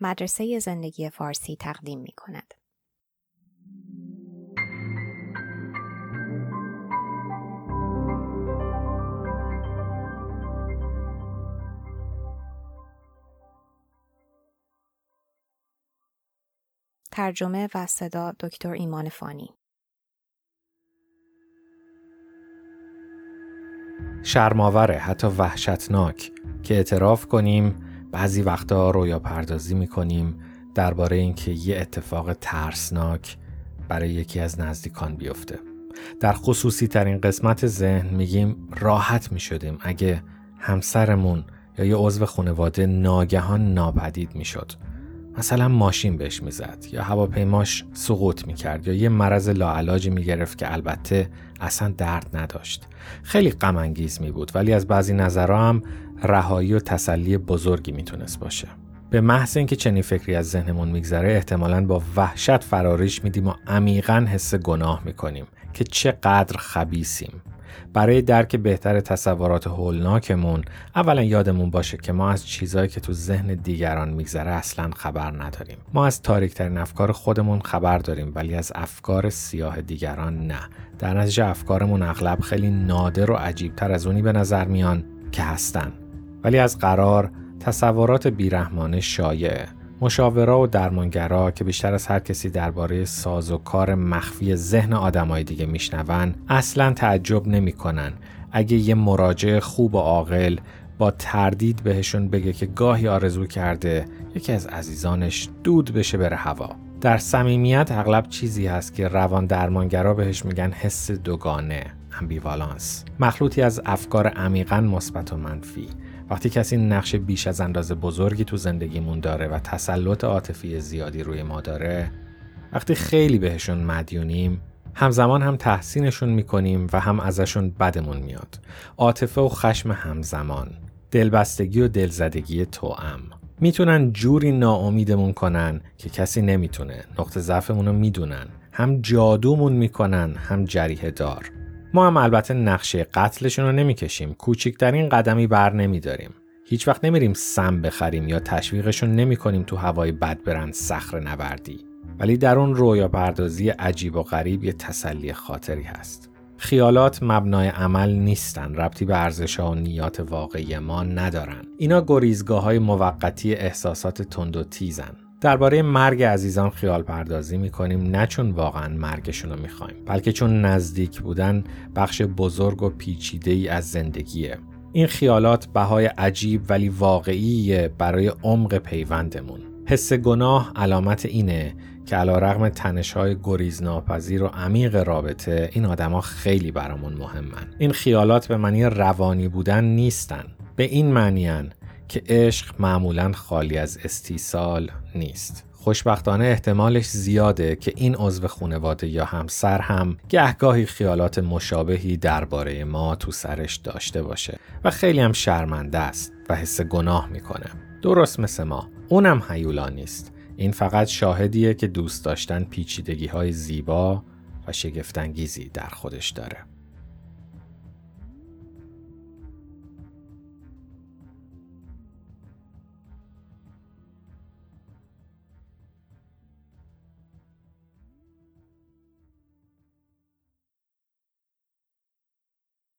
مدرسه زندگی فارسی تقدیم می کند. ترجمه و صدا دکتر ایمان فانی شرماوره حتی وحشتناک که اعتراف کنیم بعضی وقتا رویا پردازی می‌کنیم درباره اینکه یه اتفاق ترسناک برای یکی از نزدیکان بیفته. در خصوصی ترین قسمت ذهن میگیم راحت می‌شدیم اگه همسرمون یا یه عضو خانواده ناگهان ناپدید می‌شد. مثلا ماشین بهش می‌زد یا هواپیماش سقوط می‌کرد یا یه مرض لاعلاجی می‌گرفت که البته اصلا درد نداشت. خیلی غم انگیز می بود ولی از بعضی نظرها هم رهایی و تسلی بزرگی می‌تونست باشه. به محض اینکه چنین فکری از ذهنمون میگذره احتمالا با وحشت فراریش میدیم و عمیقا حس گناه می‌کنیم که چقدر خبیسیم برای درک بهتر تصورات هولناکمون. اولا یادمون باشه که ما از چیزهایی که تو ذهن دیگران میگذره اصلا خبر نداریم. ما از تاریکترین افکار خودمون خبر داریم ولی از افکار سیاه دیگران نه. در نتیجه افکارمون اغلب خیلی نادر و عجیبتر از اونی به نظر میان که هستن. ولی از قرار تصورات بیرحمانه شایعه مشاورا و درمانگرا که بیشتر از هر کسی درباره ساز و کار مخفی ذهن آدمای دیگه میشنون اصلا تعجب نمی‌کنن. اگه یه مراجع خوب و عاقل با تردید بهشون بگه که گاهی آرزو کرده یکی از عزیزانش دود بشه بره هوا. در صمیمیت اغلب چیزی هست که روان درمانگرا بهش میگن حس دوگانه امبیوالانس مخلوطی از افکار عمیقا مثبت و منفی. وقتی کسی نقش بیش از اندازه بزرگی تو زندگیمون داره و تسلط عاطفی زیادی روی ما داره وقتی خیلی بهشون مدیونیم همزمان هم تحسینشون می‌کنیم و هم ازشون بدمون میاد. عاطفه و خشم همزمان دلبستگی و دلزدگی توام می‌تونن جوری ناامیدمون کنن که کسی نمی‌تونه نقطه ضعفمون رو می‌دونن. هم جادومون می‌کنن هم جریه دار ما هم البته نقشه قتلشون رو نمی‌کشیم. کوچکترین قدمی بر نمیداریم. هیچ وقت نمیریم سم بخریم یا تشویقشون نمی کنیم تو هوای بد برند صخر نوردی. ولی در اون رویا پردازی عجیب و غریب یه تسلی خاطری هست. خیالات مبنای عمل نیستن. ربطی به ارزش و نیات واقعی ما ندارن. اینا گریزگاه های موقتی احساسات تند و تیزن. درباره مرگ عزیزان خیال پردازی می کنیم نه چون واقعا مرگشون رو می‌خوایم بلکه چون نزدیک بودن بخش بزرگ و پیچیده ای از زندگیه. این خیالات بهای عجیب ولی واقعیه برای عمق پیوندمون. حس گناه علامت اینه که علا رغم تنش های گریز و عمیق رابطه این آدما خیلی برامون مهمن. این خیالات به معنی روانی بودن نیستن. به این معنیان که عشق معمولا خالی از استیصال نیست. خوشبختانه احتمالش زیاده که این عضو خانواده یا همسر هم گهگاهی خیالات مشابهی درباره ما تو سرش داشته باشه و خیلی هم شرمنده است و حس گناه می‌کنه. درست مثل ما. اونم حیولا نیست. این فقط شاهدیه که دوست داشتن پیچیدگی های زیبا و شگفتانگیزی در خودش داره.